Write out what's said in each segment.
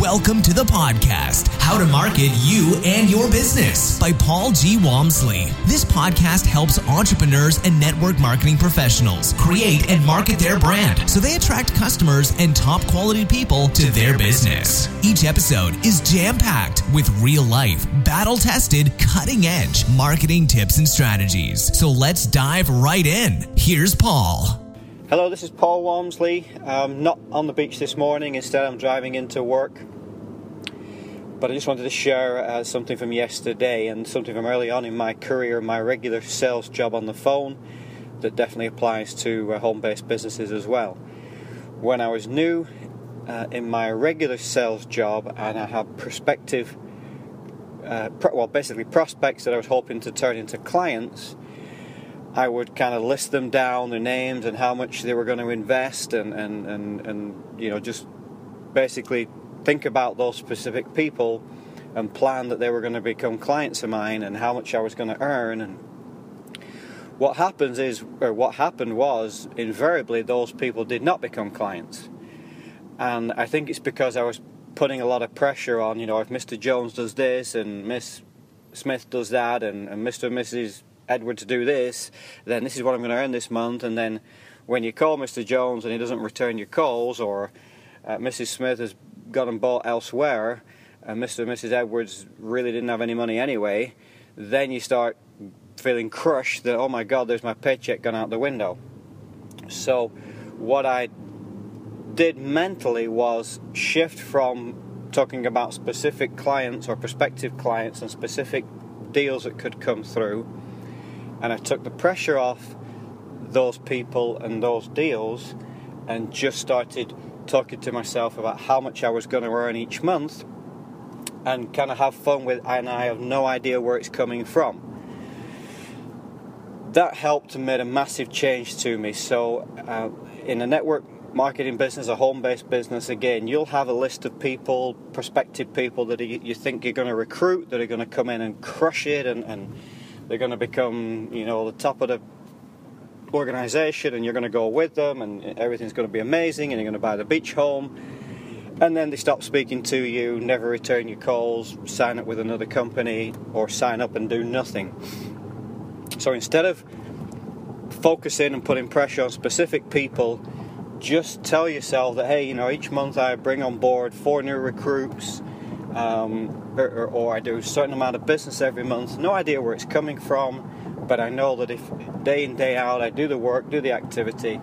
Welcome to the podcast, How to Market You and Your Business by Paul G. Walmsley. This podcast helps entrepreneurs and network marketing professionals create and market their brand so they attract customers and top quality people to their business. Each episode is jam packed with real life, battle tested, cutting edge marketing tips and strategies. So let's dive right in. Here's Paul. Hello, this is Paul Walmsley. I'm not on the beach this morning, instead, I'm driving into work. But I just wanted to share uh, something from yesterday and something from early on in my career, my regular sales job on the phone, that definitely applies to uh, home based businesses as well. When I was new uh, in my regular sales job and I had prospective, uh, pro- well, basically prospects that I was hoping to turn into clients I would kind of list them down, their names and how much they were going to invest, and, and, and, and you know, just basically think about those specific people and plan that they were going to become clients of mine and how much I was going to earn. And what happens is, or what happened was, invariably those people did not become clients. And I think it's because I was putting a lot of pressure on, you know, if Mr. Jones does this and Miss Smith does that and, and Mr. and Mrs. Edward to do this, then this is what I'm going to earn this month. And then when you call Mr. Jones and he doesn't return your calls, or uh, Mrs. Smith has got them bought elsewhere, and Mr. and Mrs. Edwards really didn't have any money anyway, then you start feeling crushed that, oh my God, there's my paycheck gone out the window. So, what I did mentally was shift from talking about specific clients or prospective clients and specific deals that could come through and I took the pressure off those people and those deals and just started talking to myself about how much I was going to earn each month and kind of have fun with and I have no idea where it's coming from. That helped and made a massive change to me. So, uh, in a network marketing business, a home based business, again, you'll have a list of people, prospective people that you think you're going to recruit, that are going to come in and crush it and, and they're going to become, you know, the top of the organization and you're going to go with them and everything's going to be amazing and you're going to buy the beach home. And then they stop speaking to you, never return your calls, sign up with another company, or sign up and do nothing. So instead of focusing and putting pressure on specific people, just tell yourself that, hey, you know, each month I bring on board four new recruits um, or, or, I do a certain amount of business every month. No idea where it's coming from, but I know that if day in day out I do the work, do the activity,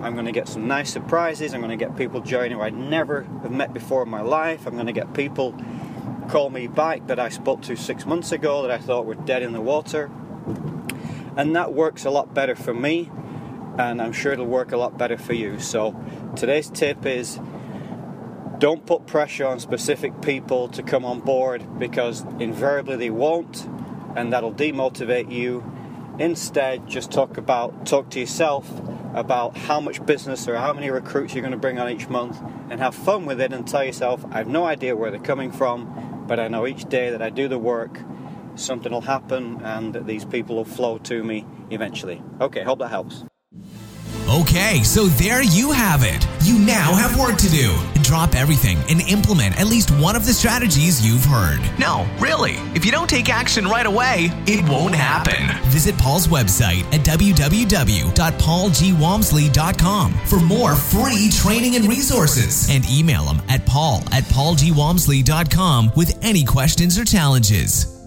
I'm going to get some nice surprises. I'm going to get people joining who I never have met before in my life. I'm going to get people call me back that I spoke to six months ago that I thought were dead in the water, and that works a lot better for me, and I'm sure it'll work a lot better for you. So today's tip is don't put pressure on specific people to come on board because invariably they won't, and that'll demotivate you. Instead, just talk about talk to yourself about how much business or how many recruits you're going to bring on each month, and have fun with it. And tell yourself, I have no idea where they're coming from, but I know each day that I do the work, something will happen, and these people will flow to me eventually. Okay, hope that helps. Okay, so there you have it. You now have work to do. Drop everything and implement at least one of the strategies you've heard. No, really. If you don't take action right away, it won't happen. Visit Paul's website at www.paulgwalmsley.com for more free training and resources. And email him at paul at paulgwalmsley.com with any questions or challenges.